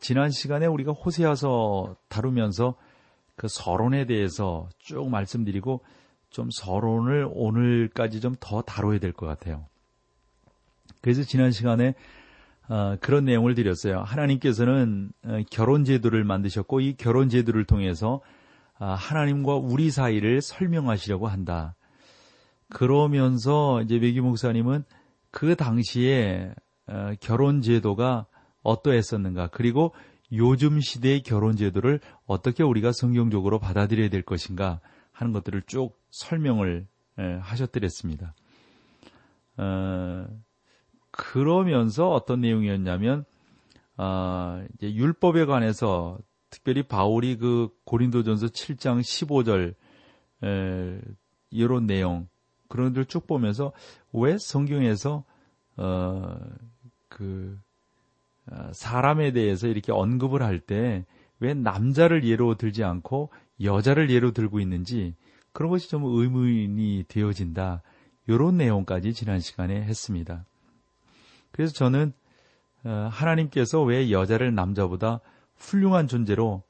지난 시간에 우리가 호세아서 다루면서 그 서론에 대해서 쭉 말씀드리고 좀 서론을 오늘까지 좀 더 다뤄야 될 것 같아요. 그래서 지난 시간에 어, 그런 내용을 드렸어요. 하나님께서는 어, 결혼 제도를 만드셨고 이 결혼 제도를 통해서 어, 하나님과 우리 사이를 설명하시려고 한다. 그러면서 이제 외기 목사님은 그 당시에 어, 결혼 제도가 어떠했었는가 그리고 요즘 시대의 결혼 제도를 어떻게 우리가 성경적으로 받아들여야 될 것인가 하는 것들을 쭉 설명을 하셨더랬습니다. 어, 그러면서 어떤 내용이었냐면 어, 이제 율법에 관해서 특별히 바울이 그 고린도전서 7장 15절 에, 이런 내용 그런 것들 쭉 보면서 왜 성경에서 어, 그 어, 사람에 대해서 이렇게 언급을 할 때 왜 남자를 예로 들지 않고 여자를 예로 들고 있는지 그런 것이 좀 의문이 되어진다. 이런 내용까지 지난 시간에 했습니다. 그래서 저는 어, 하나님께서 왜 여자를 남자보다 훌륭한 존재로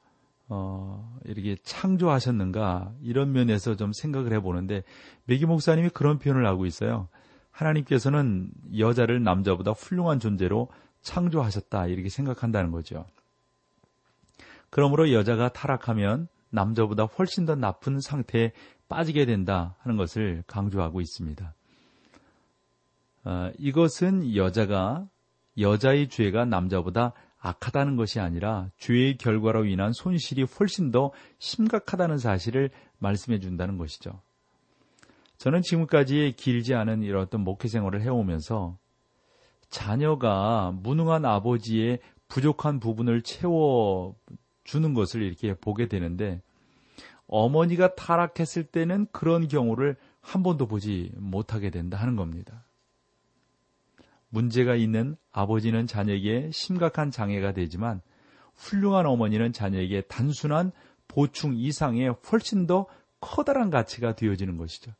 어, 이렇게 창조하셨는가 이런 면에서 좀 생각을 해보는데 메기 목사님이 그런 표현을 하고 있어요. 하나님께서는 여자를 남자보다 훌륭한 존재로 창조하셨다 이렇게 생각한다는 거죠. 그러므로 여자가 타락하면 남자보다 훨씬 더 나쁜 상태에 빠지게 된다 하는 것을 강조하고 있습니다. 어, 이것은 여자가 여자의 죄가 남자보다 악하다는 것이 아니라 죄의 결과로 인한 손실이 훨씬 더 심각하다는 사실을 말씀해 준다는 것이죠. 저는 지금까지 길지 않은 이런 어떤 목회 생활을 해오면서 자녀가 무능한 아버지의 부족한 부분을 채워 주는 것을 이렇게 보게 되는데 어머니가 타락했을 때는 그런 경우를 한 번도 보지 못하게 된다 하는 겁니다. 문제가 있는 아버지는 자녀에게 심각한 장애가 되지만 훌륭한 어머니는 자녀에게 단순한 보충 이상의 훨씬 더 커다란 가치가 되어지는 것이죠.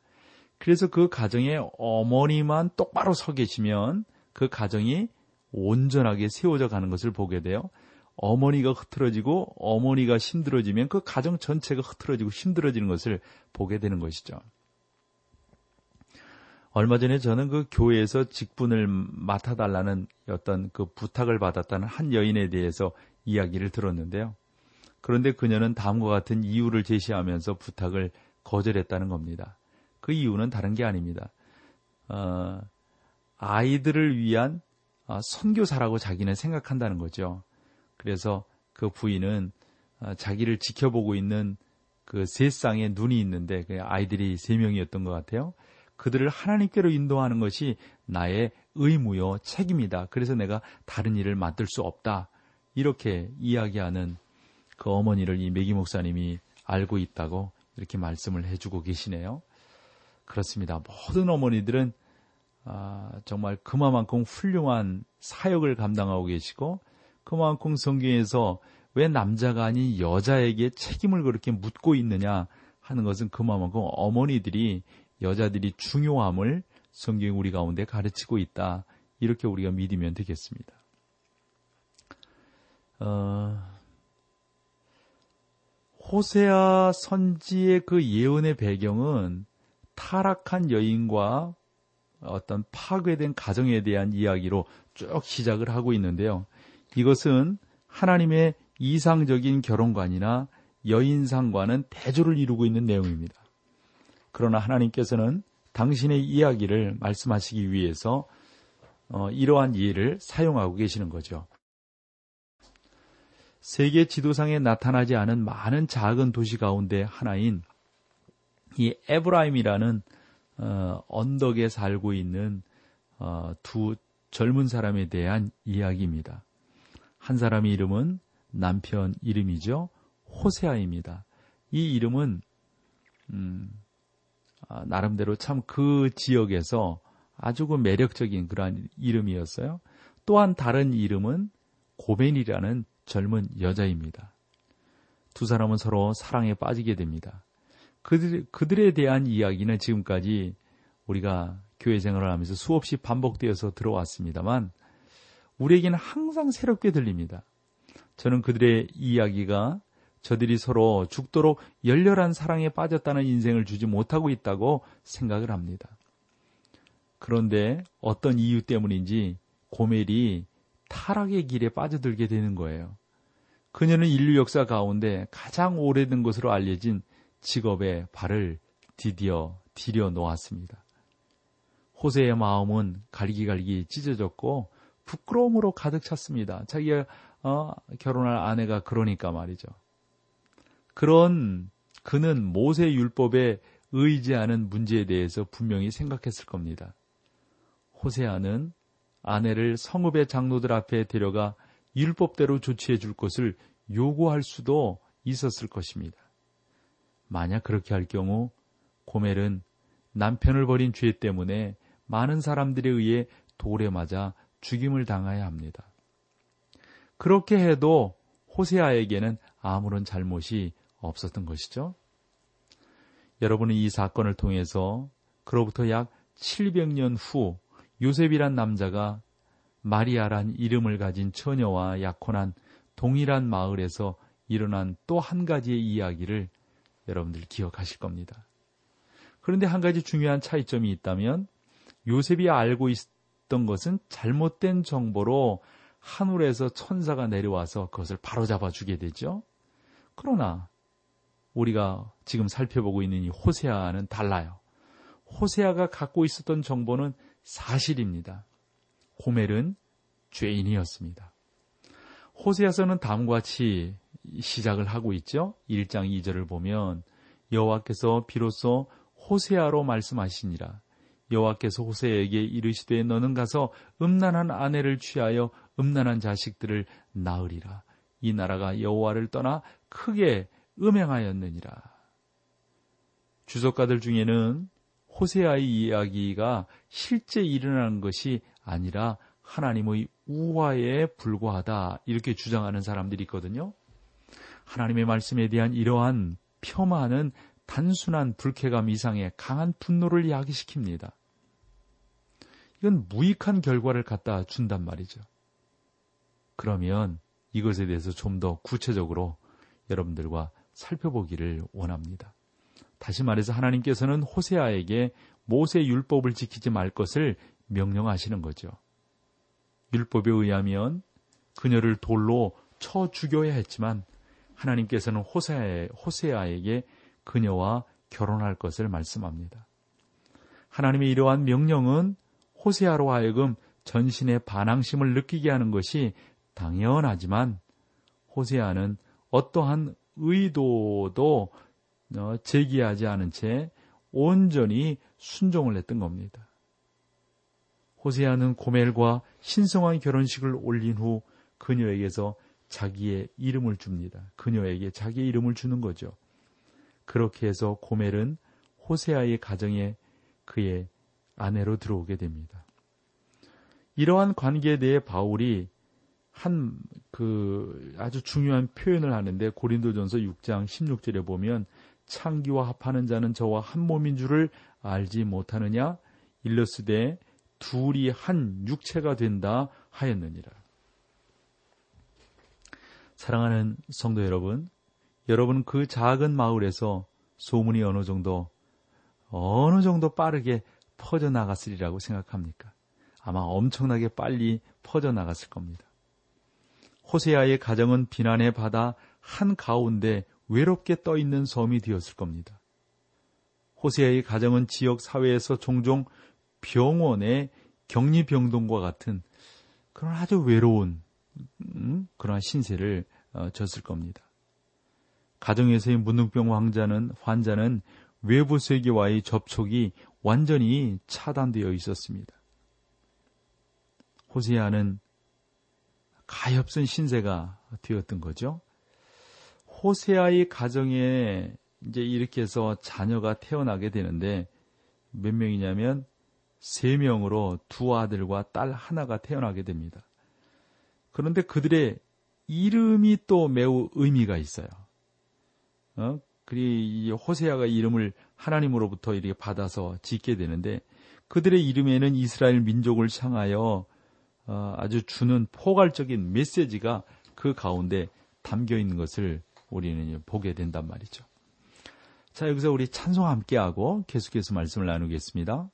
그래서 그 가정에 어머니만 똑바로 서 계시면 그 가정이 온전하게 세워져 가는 것을 보게 돼요. 어머니가 흐트러지고 어머니가 힘들어지면 그 가정 전체가 흐트러지고 힘들어지는 것을 보게 되는 것이죠. 얼마 전에 저는 그 교회에서 직분을 맡아달라는 어떤 그 부탁을 받았다는 한 여인에 대해서 이야기를 들었는데요. 그런데 그녀는 다음과 같은 이유를 제시하면서 부탁을 거절했다는 겁니다. 그 이유는 다른 게 아닙니다. 어, 아이들을 위한 어, 선교사라고 자기는 생각한다는 거죠. 그래서 그 부인은 어, 자기를 지켜보고 있는 그 세상에 눈이 있는데 그 아이들이 세 명이었던 것 같아요. 그들을 하나님께로 인도하는 것이 나의 의무요 책임이다. 그래서 내가 다른 일을 맡을 수 없다. 이렇게 이야기하는 그 어머니를 이 메기 목사님이 알고 있다고 이렇게 말씀을 해주고 계시네요. 그렇습니다. 모든 어머니들은 아, 정말 그만큼 훌륭한 사역을 감당하고 계시고 그만큼 성경에서 왜 남자가 아닌 여자에게 책임을 그렇게 묻고 있느냐 하는 것은 그만큼 어머니들이 여자들이 중요함을 성경이 우리 가운데 가르치고 있다. 이렇게 우리가 믿으면 되겠습니다. 어, 호세아 선지의 그 예언의 배경은 타락한 여인과 어떤 파괴된 가정에 대한 이야기로 쭉 시작을 하고 있는데요. 이것은 하나님의 이상적인 결혼관이나 여인상과는 대조를 이루고 있는 내용입니다. 그러나 하나님께서는 당신의 이야기를 말씀하시기 위해서 어, 이러한 예를 사용하고 계시는 거죠. 세계 지도상에 나타나지 않은 많은 작은 도시 가운데 하나인 이 에브라임이라는 어, 언덕에 살고 있는 어, 두 젊은 사람에 대한 이야기입니다. 한 사람의 이름은 남편 이름이죠. 호세아입니다. 이 이름은 음, 아, 나름대로 참 그 지역에서 아주 그 매력적인 그러한 이름이었어요. 또한 다른 이름은 고벤이라는 젊은 여자입니다. 두 사람은 서로 사랑에 빠지게 됩니다. 그들, 그들에 대한 이야기는 지금까지 우리가 교회 생활을 하면서 수없이 반복되어서 들어왔습니다만 우리에게는 항상 새롭게 들립니다. 저는 그들의 이야기가 저들이 서로 죽도록 열렬한 사랑에 빠졌다는 인생을 주지 못하고 있다고 생각을 합니다. 그런데 어떤 이유 때문인지 고멜이 타락의 길에 빠져들게 되는 거예요. 그녀는 인류 역사 가운데 가장 오래된 것으로 알려진 직업에 발을 디디어 디려 놓았습니다. 호세의 마음은 갈기갈기 찢어졌고 부끄러움으로 가득 찼습니다. 자기가 어, 결혼할 아내가 그러니까 말이죠. 그런 그는 모세 율법에 의지하는 문제에 대해서 분명히 생각했을 겁니다. 호세아는 아내를 성읍의 장로들 앞에 데려가 율법대로 조치해 줄 것을 요구할 수도 있었을 것입니다. 만약 그렇게 할 경우 고멜은 남편을 버린 죄 때문에 많은 사람들에 의해 돌에 맞아 죽임을 당해야 합니다. 그렇게 해도 호세아에게는 아무런 잘못이 없었던 것이죠. 여러분은 이 사건을 통해서 그로부터 약 700년 후 요셉이란 남자가 마리아란 이름을 가진 처녀와 약혼한 동일한 마을에서 일어난 또 한 가지의 이야기를 여러분들 기억하실 겁니다. 그런데 한 가지 중요한 차이점이 있다면 요셉이 알고 있던 것은 잘못된 정보로 하늘에서 천사가 내려와서 그것을 바로잡아 주게 되죠. 그러나 우리가 지금 살펴보고 있는 이 호세아는 달라요. 호세아가 갖고 있었던 정보는 사실입니다. 고멜은 죄인이었습니다. 호세아서는 다음과 같이 시작을 하고 있죠. 1장 2절을 보면 여호와께서 비로소 호세아로 말씀하시니라. 여호와께서 호세에게 이르시되 너는 가서 음란한 아내를 취하여 음란한 자식들을 낳으리라. 이 나라가 여호와를 떠나 크게 음행하였느니라. 주석가들 중에는 호세아의 이야기가 실제 일어나는 것이 아니라 하나님의 우화에 불과하다 이렇게 주장하는 사람들이 있거든요. 하나님의 말씀에 대한 이러한 폄하는 단순한 불쾌감 이상의 강한 분노를 이야기시킵니다. 이건 무익한 결과를 갖다 준단 말이죠. 그러면 이것에 대해서 좀 더 구체적으로 여러분들과 살펴보기를 원합니다. 다시 말해서 하나님께서는 호세아에게 모세 율법을 지키지 말 것을 명령하시는 거죠. 율법에 의하면 그녀를 돌로 쳐 죽여야 했지만 하나님께서는 호세아에, 호세아에게 그녀와 결혼할 것을 말씀합니다. 하나님의 이러한 명령은 호세아로 하여금 전신의 반항심을 느끼게 하는 것이 당연하지만 호세아는 어떠한 의도도 어, 제기하지 않은 채 온전히 순종을 했던 겁니다. 호세아는 고멜과 신성한 결혼식을 올린 후 그녀에게서 자기의 이름을 줍니다. 그녀에게 자기의 이름을 주는 거죠. 그렇게 해서 고멜은 호세아의 가정에 그의 아내로 들어오게 됩니다. 이러한 관계에 대해 바울이 한 그 아주 중요한 표현을 하는데 고린도전서 6장 16절에 보면 창기와 합하는 자는 저와 한 몸인 줄을 알지 못하느냐 일러스되 둘이 한 육체가 된다 하였느니라. 사랑하는 성도 여러분, 여러분 그 작은 마을에서 소문이 어느 정도 어느 정도 빠르게 퍼져 나갔으리라고 생각합니까? 아마 엄청나게 빨리 퍼져 나갔을 겁니다. 호세아의 가정은 비난의 바다 한 가운데 외롭게 떠 있는 섬이 되었을 겁니다. 호세아의 가정은 지역 사회에서 종종 병원의 격리병동과 같은 그런 아주 외로운 음, 그러한 신세를 어, 졌을 겁니다. 가정에서의 문둥병 환자는 환자는 외부 세계와의 접촉이 완전히 차단되어 있었습니다. 호세아는 가엾은 신세가 되었던 거죠. 호세아의 가정에 이제 이렇게 해서 자녀가 태어나게 되는데 몇 명이냐면 세 명으로 두 아들과 딸 하나가 태어나게 됩니다. 그런데 그들의 이름이 또 매우 의미가 있어요. 어? 그리 호세아가 이름을 하나님으로부터 이렇게 받아서 짓게 되는데 그들의 이름에는 이스라엘 민족을 향하여 어, 아주 주는 포괄적인 메시지가 그 가운데 담겨 있는 것을 우리는 보게 된단 말이죠. 자, 여기서 우리 찬송 함께하고 계속해서 말씀을 나누겠습니다.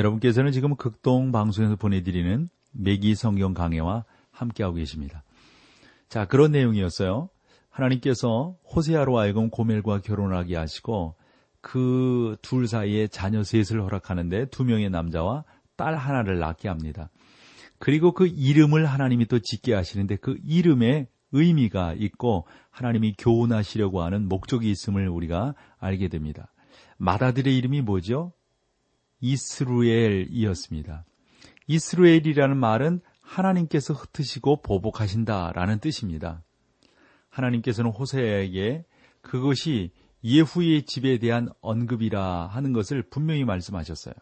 여러분께서는 지금 극동 방송에서 보내드리는 매기 성경 강해와 함께하고 계십니다. 자, 그런 내용이었어요. 하나님께서 호세아로 하여금 고멜과 결혼하게 하시고 그 둘 사이에 자녀 셋을 허락하는데 두 명의 남자와 딸 하나를 낳게 합니다. 그리고 그 이름을 하나님이 또 짓게 하시는데 그 이름에 의미가 있고 하나님이 교훈하시려고 하는 목적이 있음을 우리가 알게 됩니다. 마다들의 이름이 뭐죠? 이스루엘이었습니다. 이스루엘이라는 말은 하나님께서 흩으시고 보복하신다라는 뜻입니다. 하나님께서는 호세에게 그것이 예후의 집에 대한 언급이라 하는 것을 분명히 말씀하셨어요.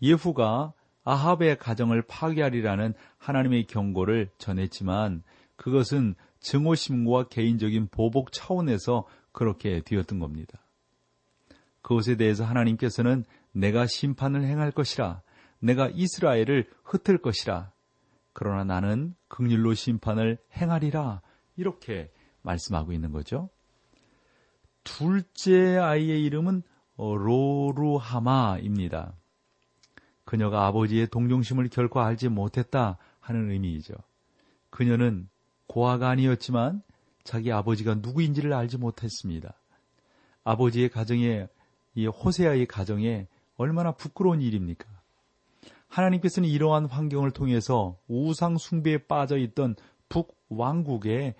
예후가 아합의 가정을 파괴하리라는 하나님의 경고를 전했지만 그것은 증오심과 개인적인 보복 차원에서 그렇게 되었던 겁니다. 그것에 대해서 하나님께서는 내가 심판을 행할 것이라, 내가 이스라엘을 흩을 것이라, 그러나 나는 극률로 심판을 행하리라, 이렇게 말씀하고 있는 거죠. 둘째 아이의 이름은 로루하마입니다. 그녀가 아버지의 동정심을 결코 알지 못했다 하는 의미이죠. 그녀는 고아가 아니었지만 자기 아버지가 누구인지를 알지 못했습니다. 아버지의 가정에 이 호세아의 가정에 얼마나 부끄러운 일입니까? 하나님께서는 이러한 환경을 통해서 우상 숭배에 빠져 있던 북 왕국의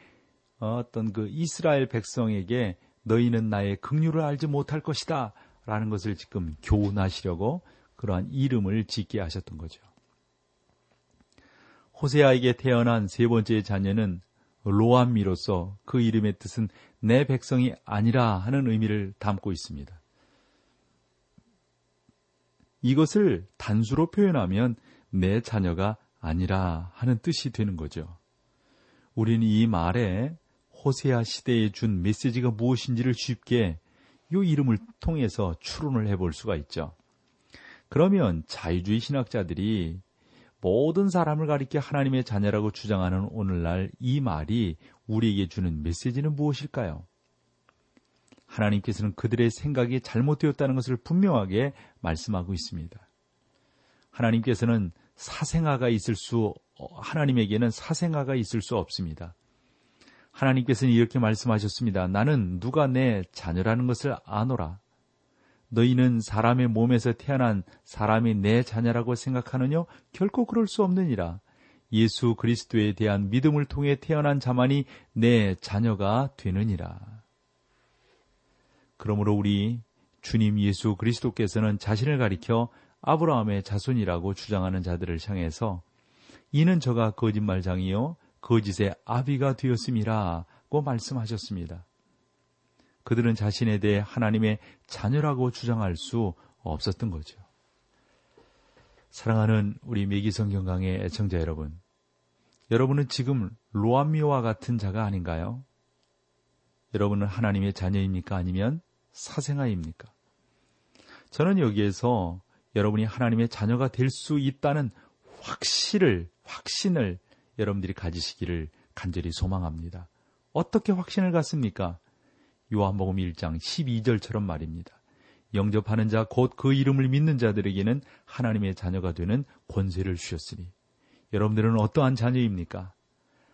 어떤 그 이스라엘 백성에게 너희는 나의 긍휼을 알지 못할 것이다 라는 것을 지금 교훈하시려고 그러한 이름을 짓게 하셨던 거죠. 호세아에게 태어난 세 번째 자녀는 로암미로서 그 이름의 뜻은 내 백성이 아니라 하는 의미를 담고 있습니다. 이것을 단수로 표현하면 내 자녀가 아니라 하는 뜻이 되는 거죠. 우리는 이 말에 호세아 시대에 준 메시지가 무엇인지를 쉽게 이 이름을 통해서 추론을 해볼 수가 있죠. 그러면 자유주의 신학자들이 모든 사람을 가리켜 하나님의 자녀라고 주장하는 오늘날 이 말이 우리에게 주는 메시지는 무엇일까요? 하나님께서는 그들의 생각이 잘못되었다는 것을 분명하게 말씀하고 있습니다. 하나님께서는 사생아가 있을 수, 하나님에게는 사생아가 있을 수 없습니다. 하나님께서는 이렇게 말씀하셨습니다. 나는 누가 내 자녀라는 것을 아노라. 너희는 사람의 몸에서 태어난 사람이 내 자녀라고 생각하느냐? 결코 그럴 수 없느니라. 예수 그리스도에 대한 믿음을 통해 태어난 자만이 내 자녀가 되느니라. 그러므로 우리 주님 예수 그리스도께서는 자신을 가리켜 아브라함의 자손이라고 주장하는 자들을 향해서 이는 저가 거짓말장이요 거짓의 아비가 되었음이라고 말씀하셨습니다. 그들은 자신에 대해 하나님의 자녀라고 주장할 수 없었던 거죠. 사랑하는 우리 매기성경강의 애청자 여러분, 여러분은 지금 로암미와 같은 자가 아닌가요? 여러분은 하나님의 자녀입니까? 아니면 사생아입니까? 저는 여기에서 여러분이 하나님의 자녀가 될 수 있다는 확신을, 확신을 여러분들이 가지시기를 간절히 소망합니다. 어떻게 확신을 갖습니까? 요한복음 1장 12절처럼 말입니다. 영접하는 자 곧 그 이름을 믿는 자들에게는 하나님의 자녀가 되는 권세를 주셨으니 여러분들은 어떠한 자녀입니까?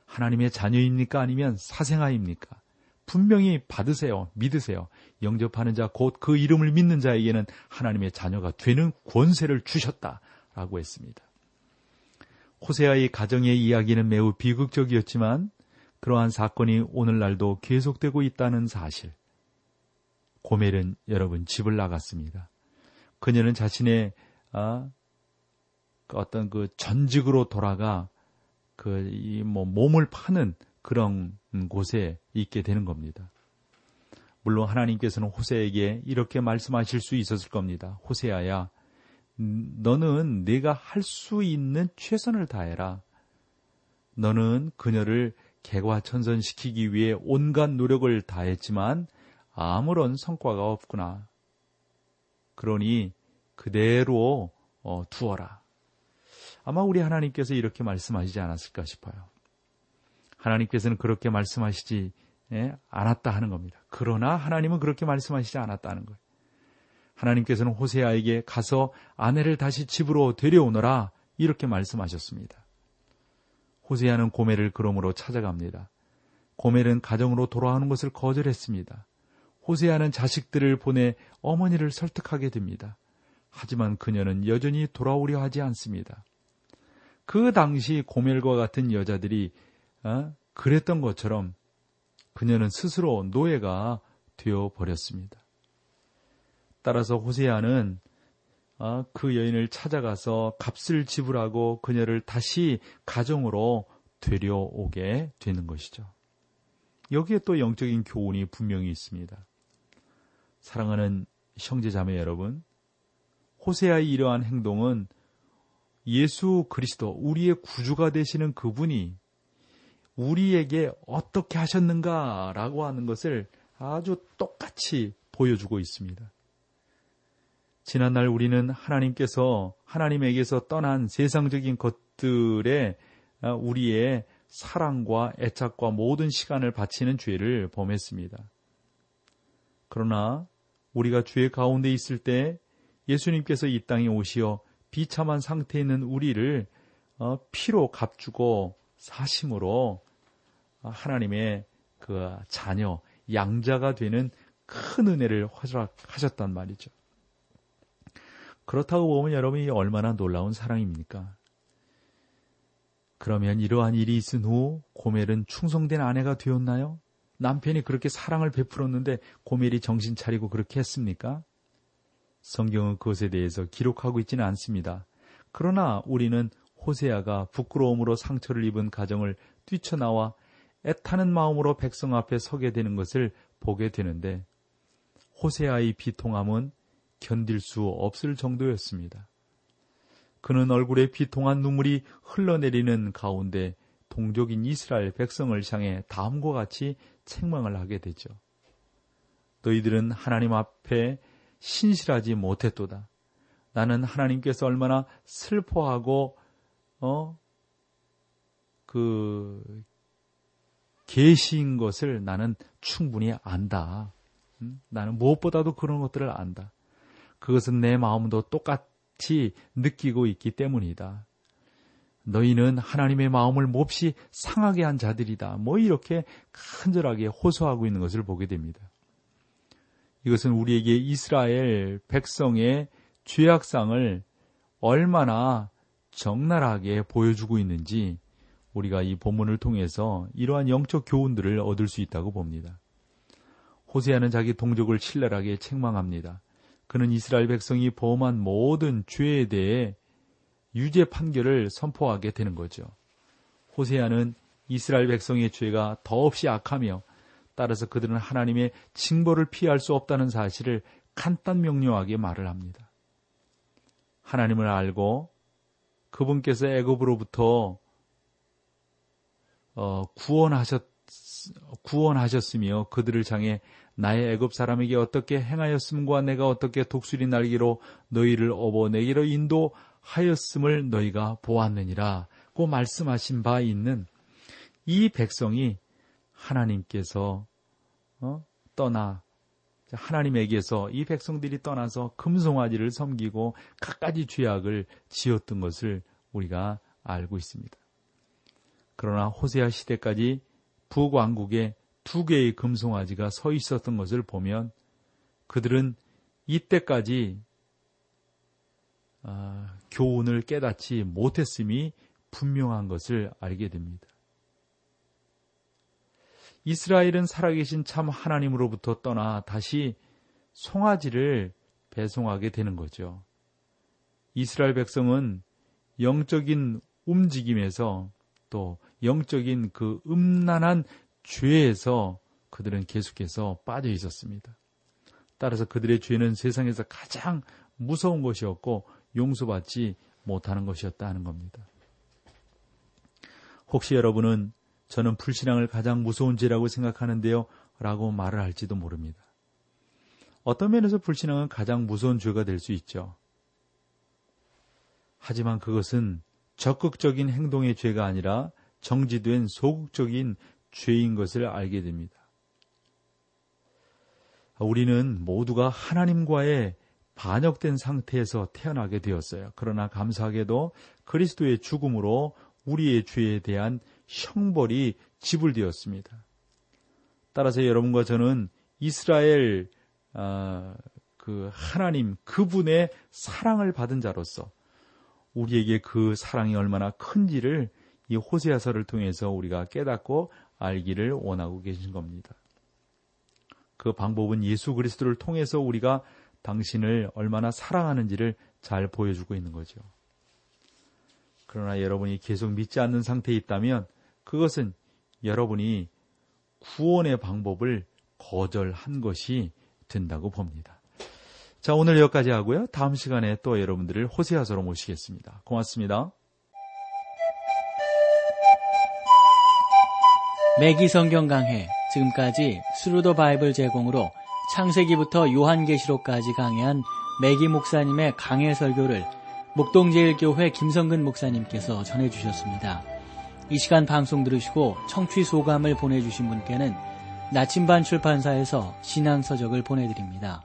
하나님의 자녀입니까? 아니면 사생아입니까? 분명히 받으세요. 믿으세요. 영접하는 자 곧 그 이름을 믿는 자에게는 하나님의 자녀가 되는 권세를 주셨다라고 했습니다. 호세아의 가정의 이야기는 매우 비극적이었지만 그러한 사건이 오늘날도 계속되고 있다는 사실. 고멜은 여러분 집을 나갔습니다. 그녀는 자신의 아, 그 어떤 그 전직으로 돌아가 그 이 뭐 몸을 파는 그런 곳에 있게 되는 겁니다. 물론 하나님께서는 호세에게 이렇게 말씀하실 수 있었을 겁니다. 호세아야, 너는 내가 할 수 있는 최선을 다해라. 너는 그녀를 개과천선시키기 위해 온갖 노력을 다했지만 아무런 성과가 없구나. 그러니 그대로 어, 두어라. 아마 우리 하나님께서 이렇게 말씀하시지 않았을까 싶어요. 하나님께서는 그렇게 말씀하시지 예, 않았다 하는 겁니다. 그러나 하나님은 그렇게 말씀하시지 않았다는 거예요. 하나님께서는 호세아에게 가서 아내를 다시 집으로 데려오너라 이렇게 말씀하셨습니다. 호세아는 고멜을 그러므로 찾아갑니다. 고멜은 가정으로 돌아오는 것을 거절했습니다. 호세아는 자식들을 보내 어머니를 설득하게 됩니다. 하지만 그녀는 여전히 돌아오려 하지 않습니다. 그 당시 고멜과 같은 여자들이 어? 그랬던 것처럼 그녀는 스스로 노예가 되어 버렸습니다. 따라서 호세아는 어, 그 여인을 찾아가서 값을 지불하고 그녀를 다시 가정으로 데려오게 되는 것이죠. 여기에 또 영적인 교훈이 분명히 있습니다. 사랑하는 형제자매 여러분, 호세아의 이러한 행동은 예수 그리스도, 우리의 구주가 되시는 그분이 우리에게 어떻게 하셨는가라고 하는 것을 아주 똑같이 보여주고 있습니다. 지난날 우리는 하나님께서 하나님에게서 떠난 세상적인 것들에 아, 우리의 사랑과 애착과 모든 시간을 바치는 죄를 범했습니다. 그러나 우리가 죄 가운데 있을 때 예수님께서 이 땅에 오시어 비참한 상태에 있는 우리를 어, 피로 값주고 사심으로 하나님의 그 자녀, 양자가 되는 큰 은혜를 허락하셨단 말이죠. 그렇다고 보면 여러분이 얼마나 놀라운 사랑입니까? 그러면 이러한 일이 있은 후 고멜은 충성된 아내가 되었나요? 남편이 그렇게 사랑을 베풀었는데 고멜이 정신 차리고 그렇게 했습니까? 성경은 그것에 대해서 기록하고 있지는 않습니다. 그러나 우리는 호세아가 부끄러움으로 상처를 입은 가정을 뛰쳐나와 애타는 마음으로 백성 앞에 서게 되는 것을 보게 되는데 호세아의 비통함은 견딜 수 없을 정도였습니다. 그는 얼굴에 비통한 눈물이 흘러내리는 가운데 동족인 이스라엘 백성을 향해 다음과 같이 책망을 하게 되죠. 너희들은 하나님 앞에 신실하지 못했도다. 나는 하나님께서 얼마나 슬퍼하고 어 그 계신 것을 나는 충분히 안다. 나는 무엇보다도 그런 것들을 안다. 그것은 내 마음도 똑같이 느끼고 있기 때문이다. 너희는 하나님의 마음을 몹시 상하게 한 자들이다. 뭐 이렇게 간절하게 호소하고 있는 것을 보게 됩니다. 이것은 우리에게 이스라엘 백성의 죄악상을 얼마나 적나라하게 보여주고 있는지 우리가 이 본문을 통해서 이러한 영적 교훈들을 얻을 수 있다고 봅니다. 호세아는 자기 동족을 신랄하게 책망합니다. 그는 이스라엘 백성이 범한 모든 죄에 대해 유죄 판결을 선포하게 되는 거죠. 호세아는 이스라엘 백성의 죄가 더없이 악하며 따라서 그들은 하나님의 징벌을 피할 수 없다는 사실을 간단 명료하게 말을 합니다. 하나님을 알고 그분께서 애굽으로부터 어, 구원하셨 구원하셨으며 그들을 향해 나의 애굽 사람에게 어떻게 행하였음과 내가 어떻게 독수리 날기로 너희를 업어내기로 인도하였음을 너희가 보았느니라고 말씀하신 바 있는 이 백성이 하나님께서 어? 떠나 하나님에게서 이 백성들이 떠나서 금송아지를 섬기고 갖가지 죄악을 지었던 것을 우리가 알고 있습니다. 그러나 호세아 시대까지 북왕국에 두 개의 금송아지가 서 있었던 것을 보면 그들은 이때까지 아, 교훈을 깨닫지 못했음이 분명한 것을 알게 됩니다. 이스라엘은 살아계신 참 하나님으로부터 떠나 다시 송아지를 배송하게 되는 거죠. 이스라엘 백성은 영적인 움직임에서 또 영적인 그 음란한 죄에서 그들은 계속해서 빠져 있었습니다. 따라서 그들의 죄는 세상에서 가장 무서운 것이었고 용서받지 못하는 것이었다 하는 겁니다. 혹시 여러분은 저는 불신앙을 가장 무서운 죄라고 생각하는데요. 라고 말을 할지도 모릅니다. 어떤 면에서 불신앙은 가장 무서운 죄가 될 수 있죠. 하지만 그것은 적극적인 행동의 죄가 아니라 정지된 소극적인 죄인 것을 알게 됩니다. 우리는 모두가 하나님과의 반역된 상태에서 태어나게 되었어요. 그러나 감사하게도 그리스도의 죽음으로 우리의 죄에 대한 형벌이 지불되었습니다. 따라서 여러분과 저는 이스라엘 어, 그 하나님 그분의 사랑을 받은 자로서 우리에게 그 사랑이 얼마나 큰지를 이 호세아서를 통해서 우리가 깨닫고 알기를 원하고 계신 겁니다. 그 방법은 예수 그리스도를 통해서 우리가 당신을 얼마나 사랑하는지를 잘 보여주고 있는 거죠. 그러나 여러분이 계속 믿지 않는 상태에 있다면 그것은 여러분이 구원의 방법을 거절한 것이 된다고 봅니다. 자, 오늘 여기까지 하고요. 다음 시간에 또 여러분들을 호세아서로 모시겠습니다. 고맙습니다. 맥기 성경 강해 지금까지 Thru the Bible 제공으로 창세기부터 요한계시록까지 강해한 맥기 목사님의 강해 설교를 목동제일교회 김성근 목사님께서 전해주셨습니다. 이 시간 방송 들으시고 청취 소감을 보내주신 분께는 나침반 출판사에서 신앙서적을 보내드립니다.